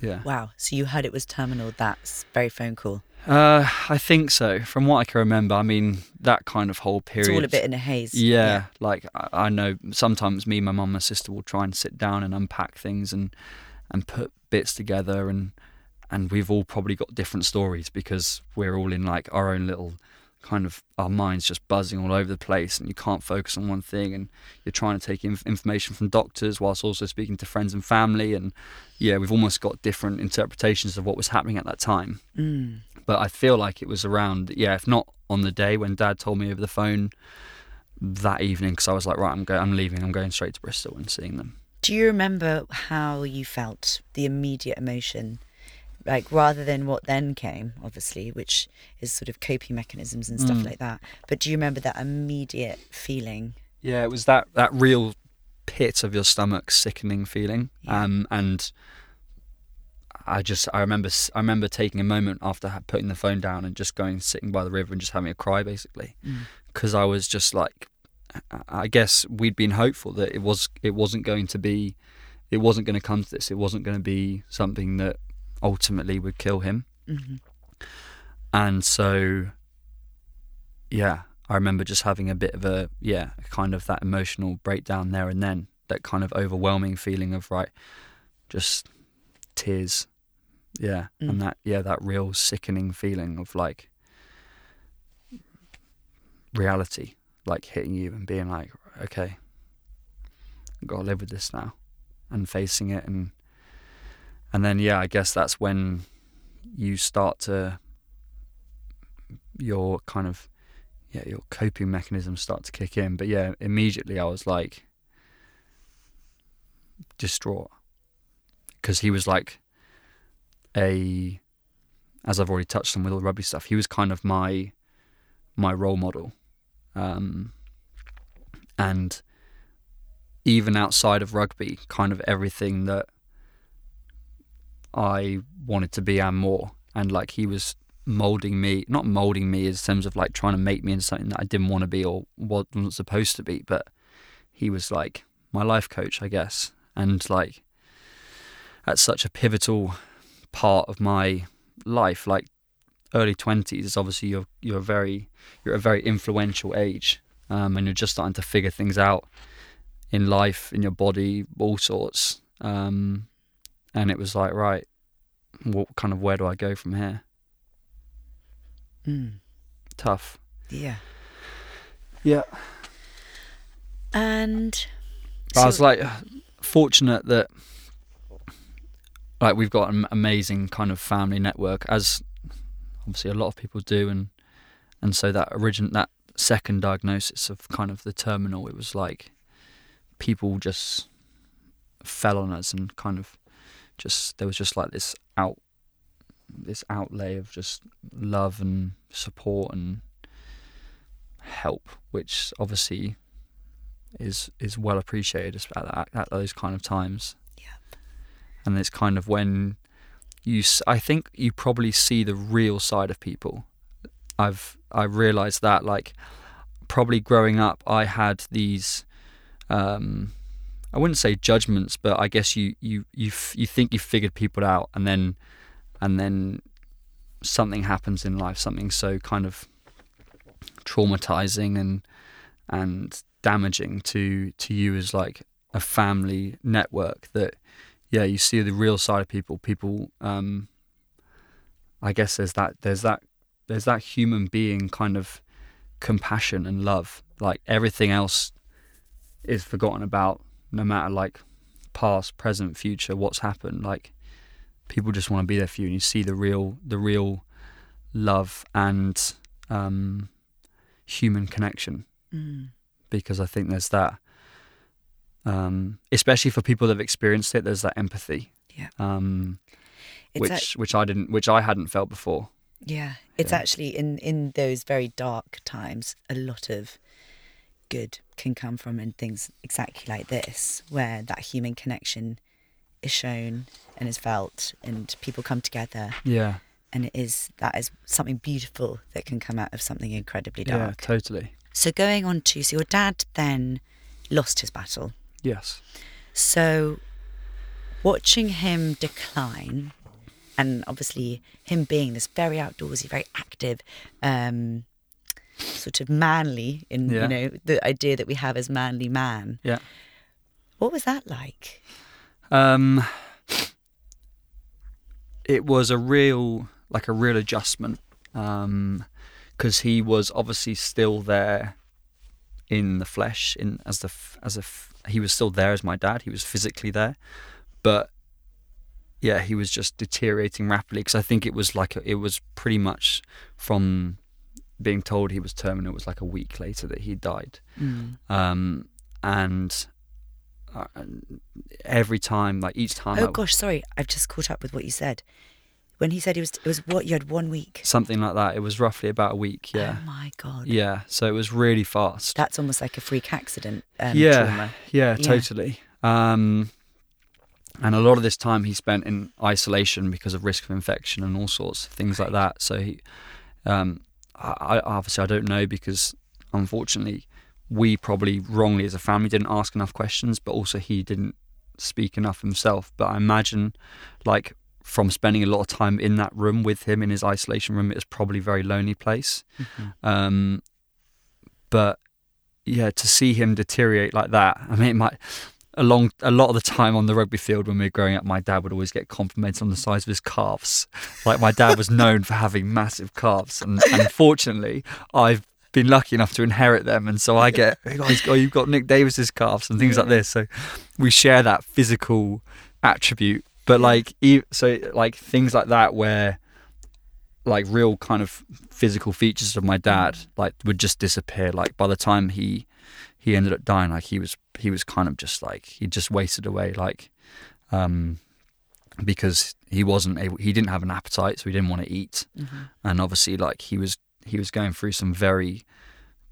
S1: Yeah.
S2: Wow. So you heard it was terminal. That's very phone call.
S1: Uh, I think so. From what I can remember, I mean that kind of whole period.
S2: It's all a bit in a haze.
S1: Yeah, like I, I know sometimes me, my mum, and my sister will try and sit down and unpack things and and put bits together and and we've all probably got different stories because we're all in like our own little kind of our minds just buzzing all over the place and you can't focus on one thing and you're trying to take inf- information from doctors whilst also speaking to friends and family and yeah we've almost got different interpretations of what was happening at that time
S2: Mm.
S1: but I feel like it was around, yeah, if not on the day when Dad told me over the phone that evening, because I was like, right, I'm going, I'm leaving, I'm going straight to Bristol and seeing them.
S2: Do you remember how you felt? The immediate emotion, like rather than what then came, obviously, which is sort of coping mechanisms and stuff
S1: Mm.
S2: like that. But do you remember that immediate feeling?
S1: Yeah, it was that that real pit of your stomach, sickening feeling,
S2: Yeah.
S1: um, and I just, I remember, I remember taking a moment after putting the phone down and just going sitting by the river and just having a cry, basically.
S2: Mm.
S1: because I was just like, I- I guess we'd been hopeful that it was it wasn't going to be, it wasn't going to come to this. It wasn't going to be something that ultimately would kill him.
S2: hmm
S1: And so, yeah, I remember just having a bit of a yeah, kind of that emotional breakdown there and then. That kind of overwhelming feeling of right, just tears, yeah,
S2: Mm.
S1: and that yeah, that real sickening feeling of like reality like hitting you and being like, okay, I've got to live with this now, and facing it, and and then yeah, I guess that's when you start to your kind of yeah your coping mechanisms start to kick in. But yeah, immediately I was like distraught because he was like a as I've already touched on with all the rugby stuff, he was kind of my my role model. Um, and even outside of rugby, kind of everything that I wanted to be and more. And like he was molding me, not molding me in terms of like trying to make me into something that I didn't want to be or wasn't supposed to be, but he was like my life coach, I guess. And like at such a pivotal part of my life, like early twenties, is obviously you're you're very you're a very influential age, um, and you're just starting to figure things out in life, in your body, all sorts. Um, and it was like, right, what kind of where do I go from here?
S2: Mm.
S1: Tough.
S2: Yeah.
S1: Yeah.
S2: And
S1: But I was like fortunate that like we've got an amazing kind of family network as obviously a lot of people do and and so that origin that second diagnosis of kind of the terminal it was like people just fell on us and kind of just there was just like this out this outlay of just love and support and help which obviously is is well appreciated at, that, at those kind of times
S2: yeah.
S1: and it's kind of when you I think you probably see the real side of people I've I realized that like probably growing up I had these um I wouldn't say judgments but I guess you you you f- you think you figured people out and then and then something happens in life something so kind of traumatizing and and damaging to to you as like a family network that yeah you see the real side of people. People um i guess there's that there's that there's that human being kind of compassion and love. Like everything else is forgotten about no matter like past present future what's happened like people just want to be there for you and you see the real the real love and um human connection
S2: Mm.
S1: because I think there's that, um, especially for people that have experienced it. There's that empathy,
S2: Yeah.
S1: um,
S2: It's
S1: which
S2: ac-
S1: which I didn't, which I hadn't felt before.
S2: yeah. It's
S1: Yeah.
S2: actually in in those very dark times, a lot of good can come from and things exactly like this, where that human connection is shown and is felt, and people come together,
S1: Yeah,
S2: and it is that is something beautiful that can come out of something incredibly dark.
S1: yeah, totally.
S2: So going on to so your dad then lost his battle.
S1: Yes,
S2: So watching him decline and obviously him being this very outdoorsy, very active, um, sort of manly in
S1: Yeah.
S2: you know, the idea that we have as manly man.
S1: yeah.
S2: What was that like?
S1: Um, it was a real, like a real adjustment, because he was obviously still there in the flesh, in as the as a he was still there as my dad. He was physically there, but yeah, he was just deteriorating rapidly. Because I think it was like a, it was pretty much from being told he was terminal. Was like a week later that he died
S2: Mm.
S1: um, and uh, every time, like each time,
S2: Oh
S1: I-
S2: gosh, sorry, I've just caught up with what you said. When he said it was it was what you had one week.
S1: something like that. It was roughly about a week. Yeah,
S2: Oh my god.
S1: yeah. So it was really fast.
S2: That's almost like a freak accident. Um,
S1: yeah,
S2: trauma.
S1: yeah,
S2: Yeah.
S1: totally. Um, and a lot of this time he spent in isolation because of risk of infection and all sorts of things like that. So he, um, I, I obviously I don't know because unfortunately we probably wrongly as a family didn't ask enough questions, but also he didn't speak enough himself. But I imagine, like from spending a lot of time in that room with him in his isolation room, it was probably a very lonely place.
S2: Mhm.
S1: Um, but yeah, to see him deteriorate like that, I mean, it might a long a lot of the time on the rugby field when we were growing up, my dad would always get complimented on the size of his calves. Like my dad was known for having massive calves, and, and unfortunately, I've been lucky enough to inherit them, and so I get, oh, you've got Nick Davis's calves and things like this. So we share that physical attribute, but like, so like things like that where like real kind of physical features of my dad like would just disappear. Like by the time he he ended up dying, like he was he was kind of just like he just wasted away. Like um because he wasn't able he didn't have an appetite so he didn't want to eat mm-hmm. and obviously like he was he was going through some very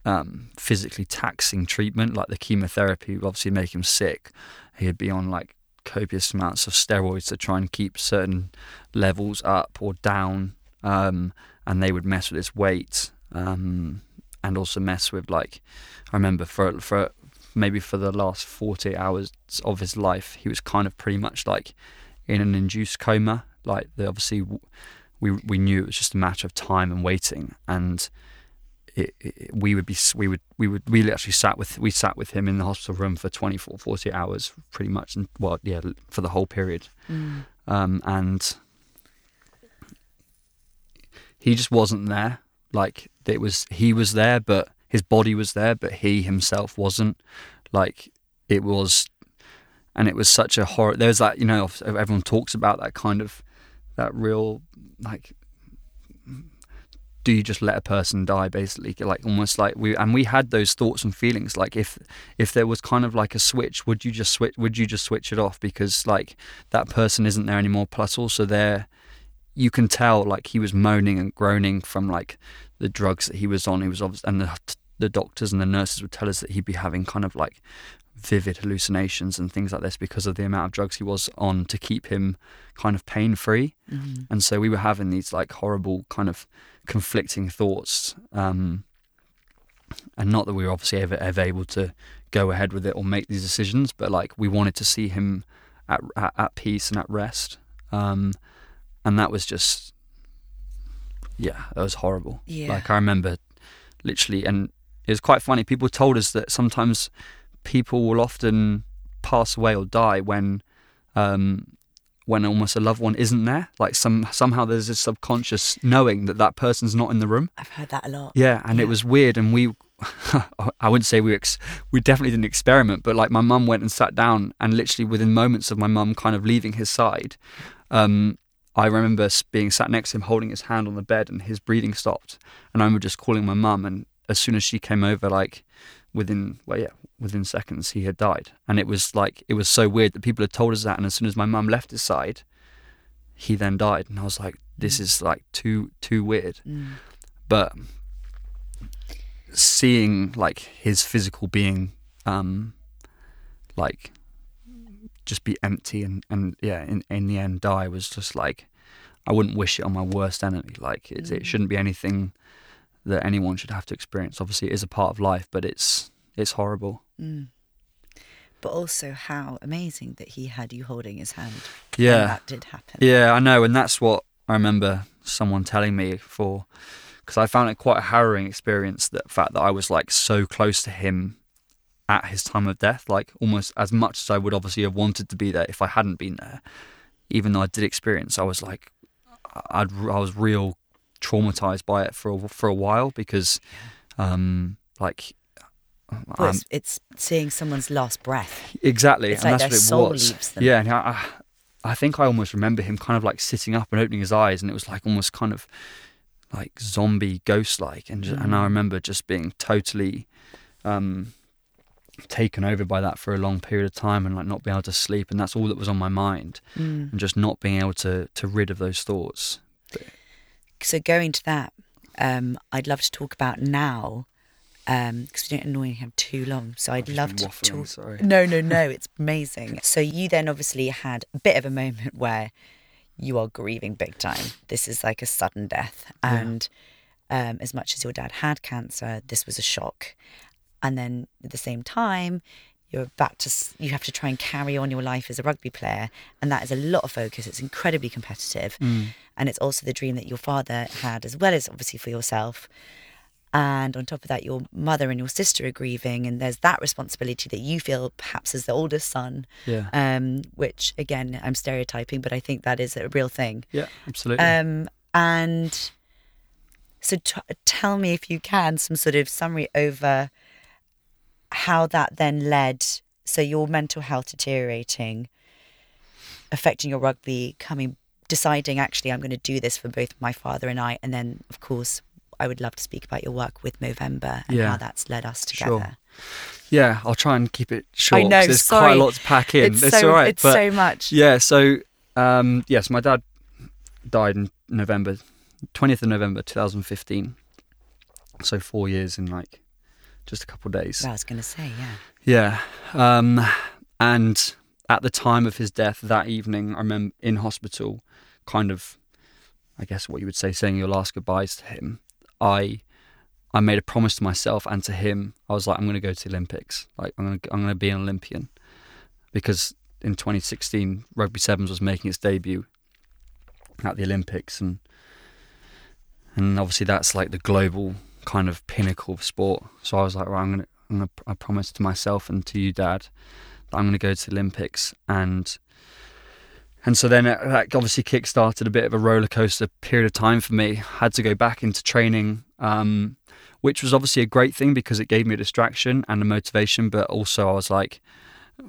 S1: um, physically taxing treatment like the chemotherapy would obviously make him sick he'd be on like copious amounts of steroids to try and keep certain levels up or down um, and they would mess with his weight um, and also mess with like I remember for for maybe for the last 40 hours of his life he was kind of pretty much like in an induced coma. Like the, obviously, we we knew it was just a matter of time and waiting, and it, it, we would be we would we would we actually sat with we sat with him in the hospital room for 24 40 hours pretty much and well yeah for the whole period mm. um, and he just wasn't there like it was he was there but his body was there but he himself wasn't like it was and it was such a horror. There's that you know everyone talks about that kind of that real like do you just let a person die basically like almost like we and we had those thoughts and feelings like if if there was kind of like a switch would you just switch would you just switch it off because like that person isn't there anymore plus also there you can tell like he was moaning and groaning from like the drugs that he was on he was obviously and the, the doctors and the nurses would tell us that he'd be having kind of like vivid hallucinations and things like this because of the amount of drugs he was on to keep him kind of pain free. Mm-hmm. And so we were having these like horrible kind of conflicting thoughts. Um, and not that we were obviously ever, ever able to go ahead with it or make these decisions, but like we wanted to see him at, at, at peace and at rest. Um, and that was just, yeah, that was horrible. Yeah. Like I remember literally, and it was quite funny. People told us that sometimes people will often pass away or die when um, when almost a loved one isn't there. Like some somehow there's this subconscious knowing that that person's not in the room.
S2: I've heard that a lot.
S1: Yeah, and yeah. it was weird, and we. I wouldn't say we ex- we definitely didn't experiment, but like my mum went and sat down, and literally within moments of my mum kind of leaving his side, um, I remember being sat next to him, holding his hand on the bed, and his breathing stopped, and I remember just calling my mum, and as soon as she came over, like within well yeah within seconds he had died. And it was like it was so weird that people had told us that. And as soon as my mum left his side he then died. And i was like this mm. is like too too weird. Mm. but seeing like his physical being um like just be empty and and yeah in in the end die was just like i wouldn't wish it on my worst enemy like it, mm. it shouldn't be anything that anyone should have to experience. Obviously, it is a part of life, but it's it's horrible. Mm.
S2: But also, how amazing that he had you holding his hand.
S1: Yeah,
S2: that did happen.
S1: Yeah, I know, and that's what I remember someone telling me for because I found it quite a harrowing experience. That fact that I was like so close to him at his time of death, like almost as much as I would obviously have wanted to be there if I hadn't been there. Even though I did experience, I was like, I'd, I was real traumatized by it for a, for a while because, um, like,
S2: well, it's, it's, seeing someone's last breath.
S1: Exactly,
S2: it's and like that's what it was.
S1: Yeah, and I, I think I almost remember him kind of like sitting up and opening his eyes, and it was like almost kind of like zombie ghost like, and just, mm. and I mm. remember just being totally. Um, taken over by that for a long period of time and like not being able to sleep and that's all that was on my mind mm. and just not being able to to rid of those thoughts
S2: so going to that, um, I'd love to talk about now because um, we don't annoyingly have too long. So I'd love to talk.
S1: Sorry.
S2: No, no, no. It's amazing. So you then obviously had a bit of a moment where you are grieving big time. This is like a sudden death, and yeah. um, as much as your dad had cancer, this was a shock. And then at the same time, you're back to you have to try and carry on your life as a rugby player. And that is a lot of focus. It's incredibly competitive. Mm. and it's also the dream that your father had as well as obviously for yourself. And on top of that your mother and your sister are grieving. And there's that responsibility that you feel perhaps as the oldest son
S1: yeah.
S2: um, which again i'm stereotyping but i think that is a real thing.
S1: Yeah absolutely.
S2: Um, and So t- tell me if you can some sort of summary over how that then led. So your mental health deteriorating, affecting your rugby, coming, deciding actually I'm going to do this for both my father and I, and then of course I would love to speak about your work with Movember and
S1: Yeah.
S2: how that's led us together.
S1: Sure. Yeah, I'll try and keep it short I
S2: know,
S1: There's
S2: sorry.
S1: quite a lot to pack in.
S2: It's,
S1: It's,
S2: so
S1: all right.
S2: it's
S1: but
S2: so much.
S1: yeah, so um, yes, my dad died in November, 20th of November 2015. So four years in like just a couple of days.
S2: I was going to say, yeah.
S1: Yeah. Um, and at the time of his death that evening, I remember in hospital, kind of, I guess what you would say, saying your last goodbyes to him. I, I made a promise to myself and to him. I was like, I'm going to go to the Olympics. Like, I'm going to, I'm going to be an Olympian, because in 2016, rugby sevens was making its debut at the Olympics, and and obviously that's like the global kind of pinnacle of sport. So I was like, right, I'm gonna, I'm gonna, I promised to myself and to you, Dad, that I'm gonna go to the Olympics, and and so then that obviously kick-started a bit of a roller coaster period of time for me. Had to go back into training, um, which was obviously a great thing because it gave me a distraction and a motivation, but also I was like.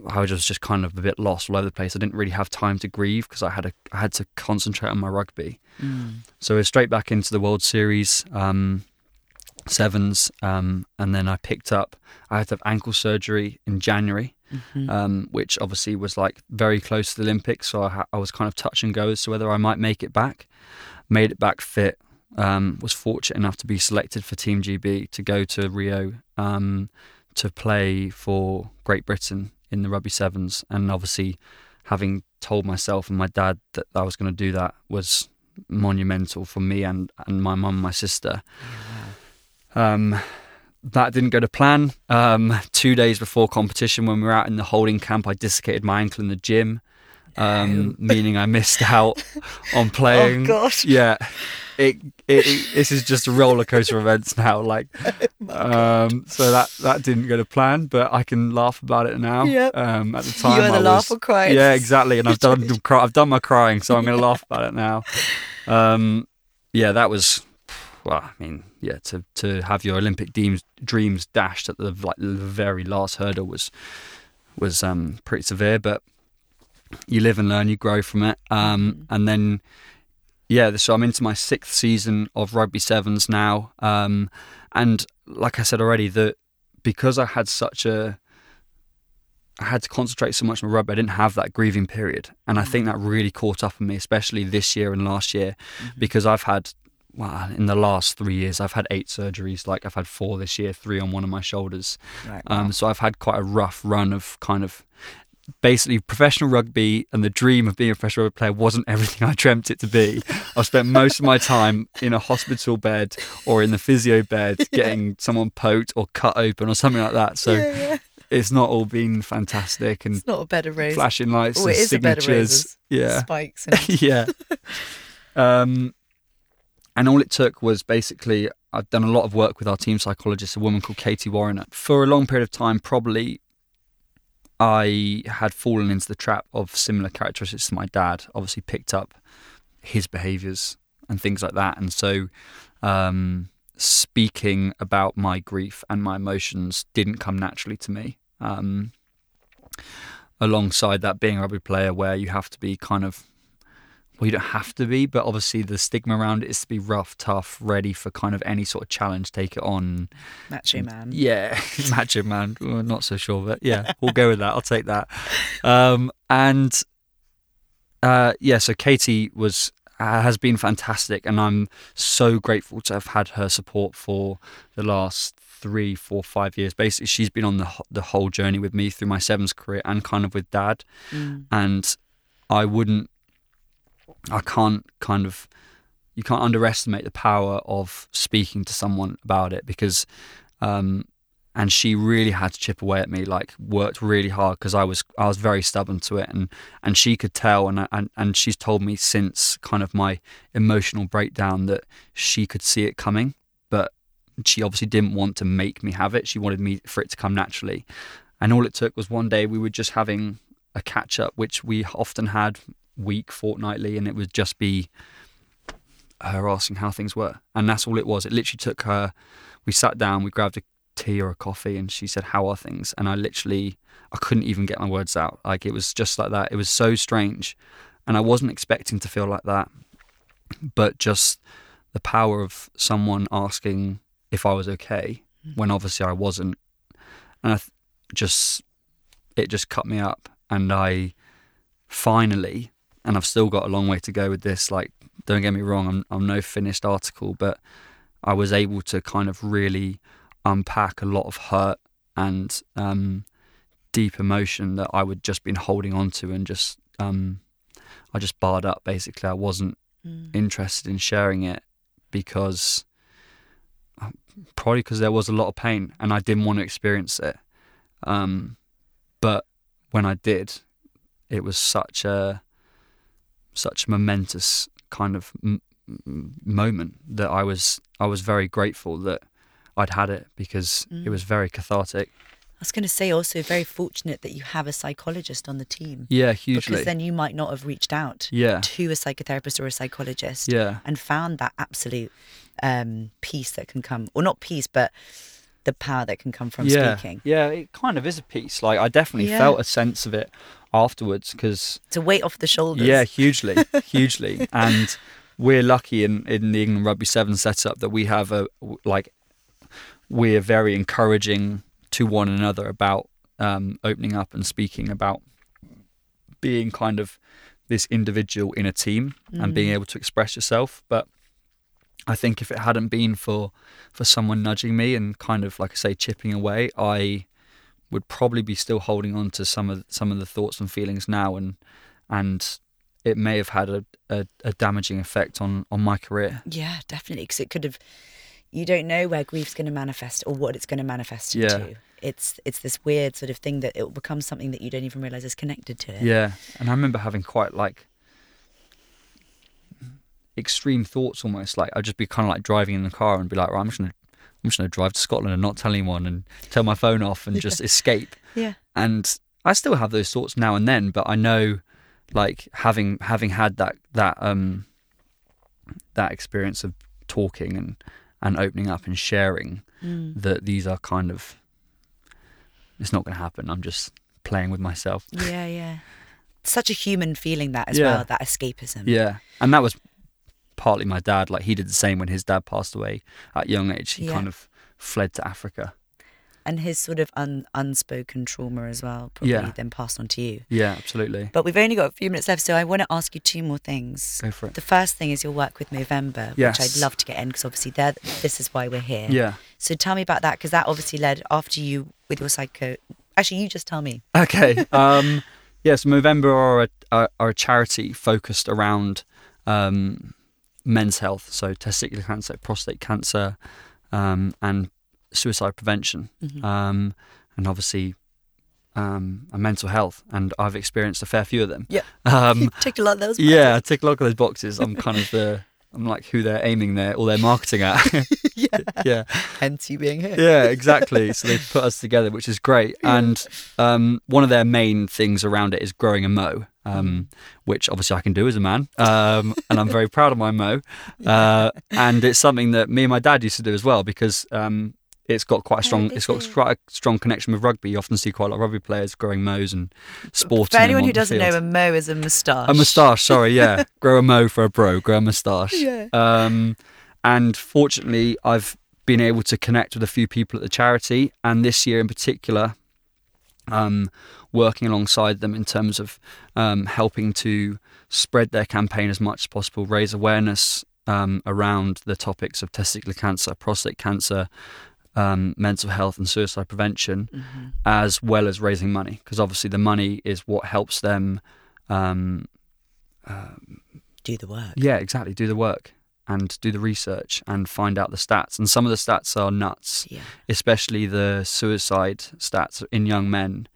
S1: I was just kind of a bit lost all over the place. I didn't really have time to grieve because I had a, I had to concentrate on my rugby.
S2: Mm.
S1: So we're straight back into the World Series um, sevens, um, and then I picked up. I had to have ankle surgery in January,
S2: Mhm.
S1: um, which obviously was like very close to the Olympics. So I, ha- I was kind of touch and go as to whether I might make it back. Made it back fit. Um, was fortunate enough to be selected for Team GB to go to Rio um, to play for Great Britain in the rugby sevens, and obviously having told myself and my dad that I was going to do that was monumental for me and, and my mum and my sister. Um, that didn't go to plan. Um, two days before competition, when we were out in the holding camp, I dislocated my ankle in the gym, um, meaning I missed out on playing.
S2: Oh gosh.
S1: Yeah, it, it, it this is just a roller coaster of events now. Like, um, so that that didn't go to plan, but I can laugh about it now.
S2: Yep.
S1: Um, at the time,
S2: You either
S1: I
S2: laugh or cry.
S1: yeah, exactly. And I've done I've done my crying, so I'm going to laugh about it now. Um, yeah, that was. Well, I mean, yeah, to to have your Olympic dreams dreams dashed at the like the very last hurdle was was um, pretty severe, but you live and learn, you grow from it, um, and then yeah, so I'm into my sixth season of rugby sevens now, um, and like I said already, that because I had such a I had to concentrate so much on rugby. I didn't have that grieving period, and I think that really caught up on me, especially this year and last year, because I've had, well, in the last three years, I've had eight surgeries. Like I've had four this year, three on one of my shoulders.
S2: Right,
S1: Um, so I've had quite a rough run of kind of basically professional rugby, and the dream of being a professional rugby player wasn't everything I dreamt it to be. I've spent most of my time in a hospital bed or in the physio bed, getting someone poked or cut open or something like that. So
S2: yeah, yeah.
S1: it's not all been fantastic and
S2: It's not a bed of roses.
S1: flashing lights
S2: Oh,
S1: and
S2: it is a bed of
S1: signatures. Yeah,
S2: Spikes. And
S1: yeah. Um, and all it took was basically I've done a lot of work with our team psychologist, a woman called Katie Warren. For a long period of time, probably I had fallen into the trap of similar characteristics to my dad. Obviously, picked up his behaviours and things like that, and so um, speaking about my grief and my emotions didn't come naturally to me. Um, alongside that, being a rugby player, where you have to be kind of well, you don't have to be, but obviously the stigma around it is to be rough, tough, ready for kind of any sort of challenge, take it on.
S2: macho man.
S1: Yeah, macho man. Well, not so sure, but yeah, we'll go with that. I'll take that. Um, and uh, yeah, so Katie was has been fantastic, and I'm so grateful to have had her support for the last three, four, five years. Basically, she's been on the the whole journey with me through my sevens career and kind of with Dad,
S2: Mm.
S1: and I wouldn't, I can't kind of, you can't underestimate the power of speaking to someone about it because, um, and she really had to chip away at me, like worked really hard because I was I was very stubborn to it, and and she could tell, and and and she's told me since kind of my emotional breakdown that she could see it coming, but she obviously didn't want to make me have it. She wanted me for it to come naturally, and all it took was one day we were just having a catch up, which we often had week, fortnightly, and it would just be her asking how things were, and that's all it was. It literally took her. We sat down, we grabbed a tea or a coffee, and she said, "How are things?" And I literally, I couldn't even get my words out. Like it was just like that. It was so strange, and I wasn't expecting to feel like that, but just the power of someone asking if I was okay mm. when obviously I wasn't, and I th- just it just cut me up, and I finally, and I've still got a long way to go with this. Like, don't get me wrong, I'm I'm no finished article, but I was able to kind of really unpack a lot of hurt and um, deep emotion that I would just been holding on to, and just um, I just barred up. Basically, I wasn't
S2: Mm.
S1: interested in sharing it because uh, probably because there was a lot of pain and I didn't want to experience it. Um, but when I did, it was such a such a momentous kind of m- moment that I was I was very grateful that I'd had it because it
S2: Mm.
S1: was very cathartic.
S2: I was going to say also very fortunate that you have a psychologist on the team.
S1: Yeah, hugely.
S2: Because then you might not have reached out
S1: yeah,
S2: to a psychotherapist or a psychologist
S1: yeah,
S2: and found that absolute um, peace that can come, or not peace, but the power that can come from
S1: yeah,
S2: speaking.
S1: yeah. It kind of is a piece. Like I definitely
S2: Yeah.
S1: felt a sense of it afterwards because
S2: It's a weight off the shoulders.
S1: Yeah, hugely, hugely. And we're lucky in, in the England Rugby Seven setup that we have a like we're very encouraging to one another about um, opening up and speaking about being kind of this individual in a team and being
S2: Mm.
S1: able to express yourself. But I think if it hadn't been for for someone nudging me and kind of like I say chipping away, I would probably be still holding on to some of some of the thoughts and feelings now and and it may have had a, a, a damaging effect on on my career.
S2: Yeah, definitely. Because it could have. You don't know where grief's going to manifest or what it's going to manifest
S1: Yeah.
S2: into. It's it's this weird sort of thing that it will become something that you don't even realize is connected to it.
S1: Yeah, and I remember having quite like extreme thoughts almost. Like I'd just be kind of like driving in the car and be like, right, I'm just gonna I'm just gonna drive to Scotland and not tell anyone and turn my phone off and just escape.
S2: Yeah.
S1: And I still have those thoughts now and then, but I know like having having had that that um that experience of talking and and opening up and sharing
S2: Mm.
S1: that these are kind of it's not going to happen. I'm just playing with myself.
S2: Yeah, yeah. Such a human feeling that as
S1: Yeah.
S2: well, that escapism.
S1: Yeah, and that was partly my dad. Like he did the same when his dad passed away at young age. He
S2: Yeah.
S1: kind of fled to Africa.
S2: And his sort of un- unspoken trauma as well, probably
S1: Yeah.
S2: then passed on to you.
S1: Yeah, absolutely.
S2: But we've only got a few minutes left, so I want to ask you two more things.
S1: Go for it.
S2: The first thing is your work with Movember,
S1: Yes.
S2: which I'd love to get in because obviously this is why we're here.
S1: Yeah.
S2: So tell me about that because that obviously led after you with your psycho. Actually, you just tell me.
S1: Okay. Um, yes, Movember are a, are, are a charity focused around um, men's health, so testicular cancer, prostate cancer, um, and suicide prevention,
S2: Mhm.
S1: um, and obviously um, and mental health. And I've experienced a fair few of them.
S2: Yeah.
S1: Um,
S2: Ticked a lot of those.
S1: yeah, I tick a lot of those boxes. I'm kind of the I'm like who they're aiming their all their marketing at.
S2: yeah.
S1: yeah.
S2: Hence you being here.
S1: Yeah, exactly. So they've put us together, which is great. And um, one of their main things around it is growing a mo, um, which obviously I can do as a man, um, and I'm very proud of my mo. Uh, and it's something that me and my dad used to do as well because um, it's got quite a strong, it's got quite a strong connection with rugby. You often see quite a lot of rugby players growing mows and sporting.
S2: For anyone who doesn't know, a mo is a moustache.
S1: A moustache, sorry, yeah. grow a mo for a bro, grow a moustache.
S2: Yeah.
S1: Um, and fortunately, I've been able to connect with a few people at the charity, and this year in particular, um, working alongside them in terms of um, helping to spread their campaign as much as possible, raise awareness um, around the topics of testicular cancer, prostate cancer, um, mental health, and suicide prevention
S2: Mhm.
S1: as well as raising money because obviously the money is what helps them um,
S2: Do the work.
S1: yeah exactly do the work and do the research and find out the stats and some of the stats are nuts
S2: Yeah.
S1: especially the suicide stats in young men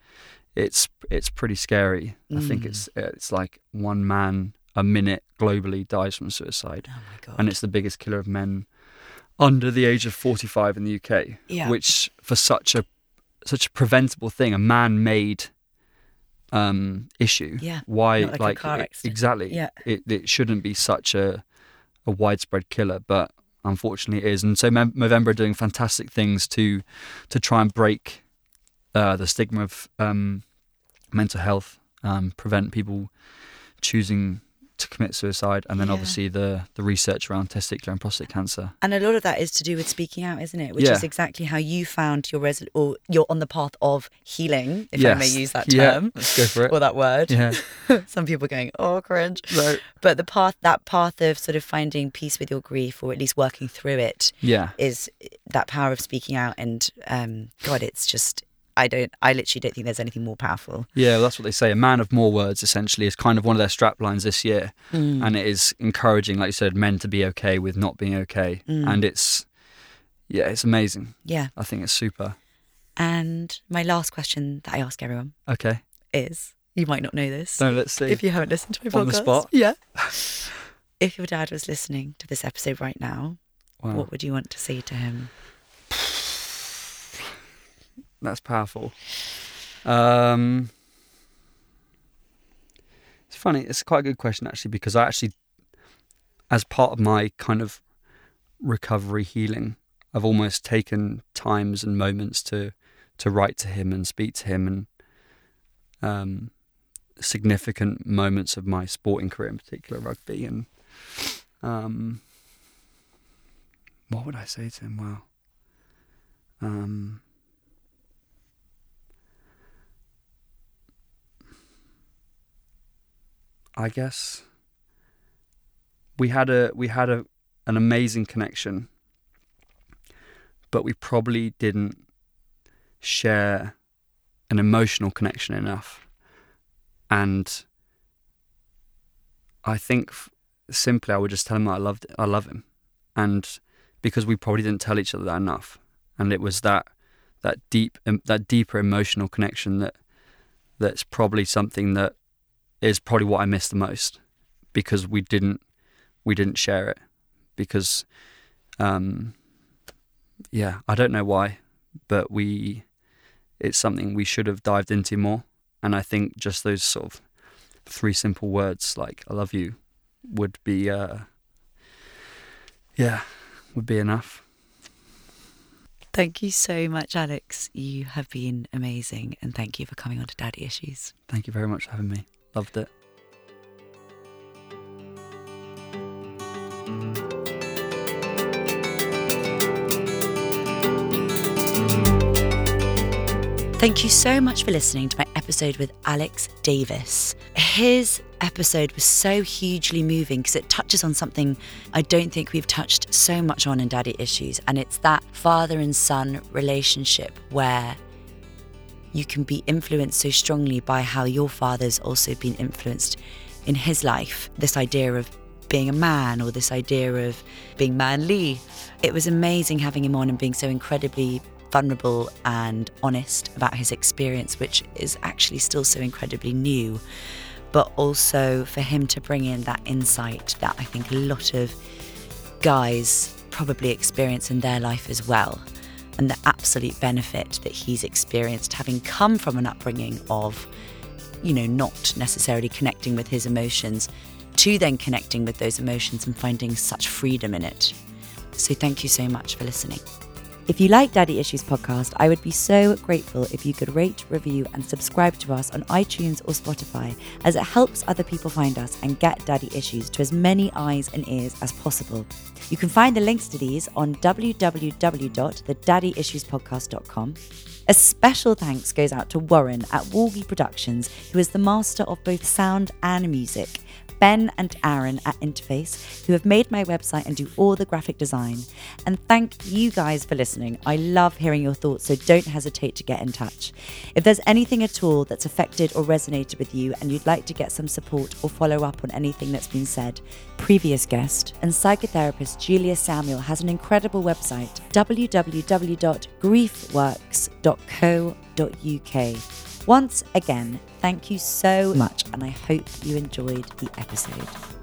S1: it's it's pretty scary i think
S2: Mm.
S1: it's it's like one man a minute globally dies from suicide
S2: Oh my god.
S1: and it's the biggest killer of men under the age of 45 in the UK
S2: Yeah.
S1: which for such a such a preventable thing a man-made um issue
S2: Yeah,
S1: why
S2: like car
S1: it- exactly
S2: Yeah.
S1: it, it shouldn't be such a a widespread killer, but unfortunately it is. And so Movember are doing fantastic things to to try and break uh, the stigma of um, mental health, um, prevent people choosing to commit suicide, and then
S2: Yeah.
S1: obviously the the research around testicular and prostate cancer.
S2: And a lot of that is to do with speaking out, isn't it? Which
S1: Yeah.
S2: is exactly how you found your res- or you're on the path of healing, if I may use that
S1: Yeah,
S2: term
S1: let's go for it.
S2: or that word.
S1: Yeah,
S2: Some people are going, oh, cringe.
S1: No.
S2: But the path, that path of sort of finding peace with your grief, or at least working through it,
S1: yeah,
S2: is that power of speaking out. And um, God, it's just, I don't, I literally don't think there's anything more powerful.
S1: yeah. Well, that's what they say. A man of more words, essentially, is kind of one of their strap lines this year,
S2: Mm.
S1: and it is encouraging, like you said, men to be okay with not being okay,
S2: Mm.
S1: and it's yeah, it's amazing.
S2: Yeah.
S1: I think it's super.
S2: And my last question that I ask everyone
S1: Okay,
S2: is you might not know this.
S1: so let's see.
S2: if you haven't listened to my podcast.
S1: On the spot?
S2: Yeah. if your dad was listening to this episode right now,
S1: Wow.
S2: what would you want to say to him?
S1: That's powerful. Um, it's funny. It's quite a good question actually because I actually, as part of my kind of recovery healing, I've almost taken times and moments to to write to him and speak to him and um, significant moments of my sporting career, in particular rugby, and um, what would I say to him? Wow. Um, I guess. We had a we had a an amazing connection, but we probably didn't share an emotional connection enough. And I think simply I would just tell him that I loved I love him, and because we probably didn't tell each other that enough, and it was that that deep that deeper emotional connection that that's probably something that is probably what I miss the most because we didn't we didn't share it because um yeah I don't know why but we it's something we should have dived into more and I think just those sort of three simple words like I love you would be uh yeah would be enough
S2: Thank you so much, Alex. You have been amazing. And thank you for coming on to Daddy Issues.
S1: thank you very much for having me loved it
S2: Thank you so much for listening to my episode with Alex Davis. His episode was so hugely moving because it touches on something I don't think we've touched so much on in Daddy Issues, and it's that father and son relationship where you can be influenced so strongly by how your father's also been influenced in his life. This idea of being a man or this idea of being manly. It was amazing having him on and being so incredibly vulnerable and honest about his experience, which is actually still so incredibly new. But also for him to bring in that insight that I think a lot of guys probably experience in their life as well. And the absolute benefit that he's experienced having come from an upbringing of, you know, not necessarily connecting with his emotions, to then connecting with those emotions and finding such freedom in it. So thank you so much for listening. If you like Daddy Issues podcast, I would be so grateful if you could rate, review, and subscribe to us on iTunes or Spotify, as it helps other people find us and get Daddy Issues to as many eyes and ears as possible. You can find the links to these on www.thedaddyissuespodcast.com. A special thanks goes out to Warren at Walgie Productions, who is the master of both sound and music. Ben and Aaron at Interface, who have made my website and do all the graphic design. And thank you guys for listening. I love hearing your thoughts, so don't hesitate to get in touch. If there's anything at all that's affected or resonated with you and you'd like to get some support or follow up on anything that's been said, previous guest and psychotherapist Julia Samuel has an incredible website www.griefworks.co.uk. Once again, thank you so much, and I hope you enjoyed the episode.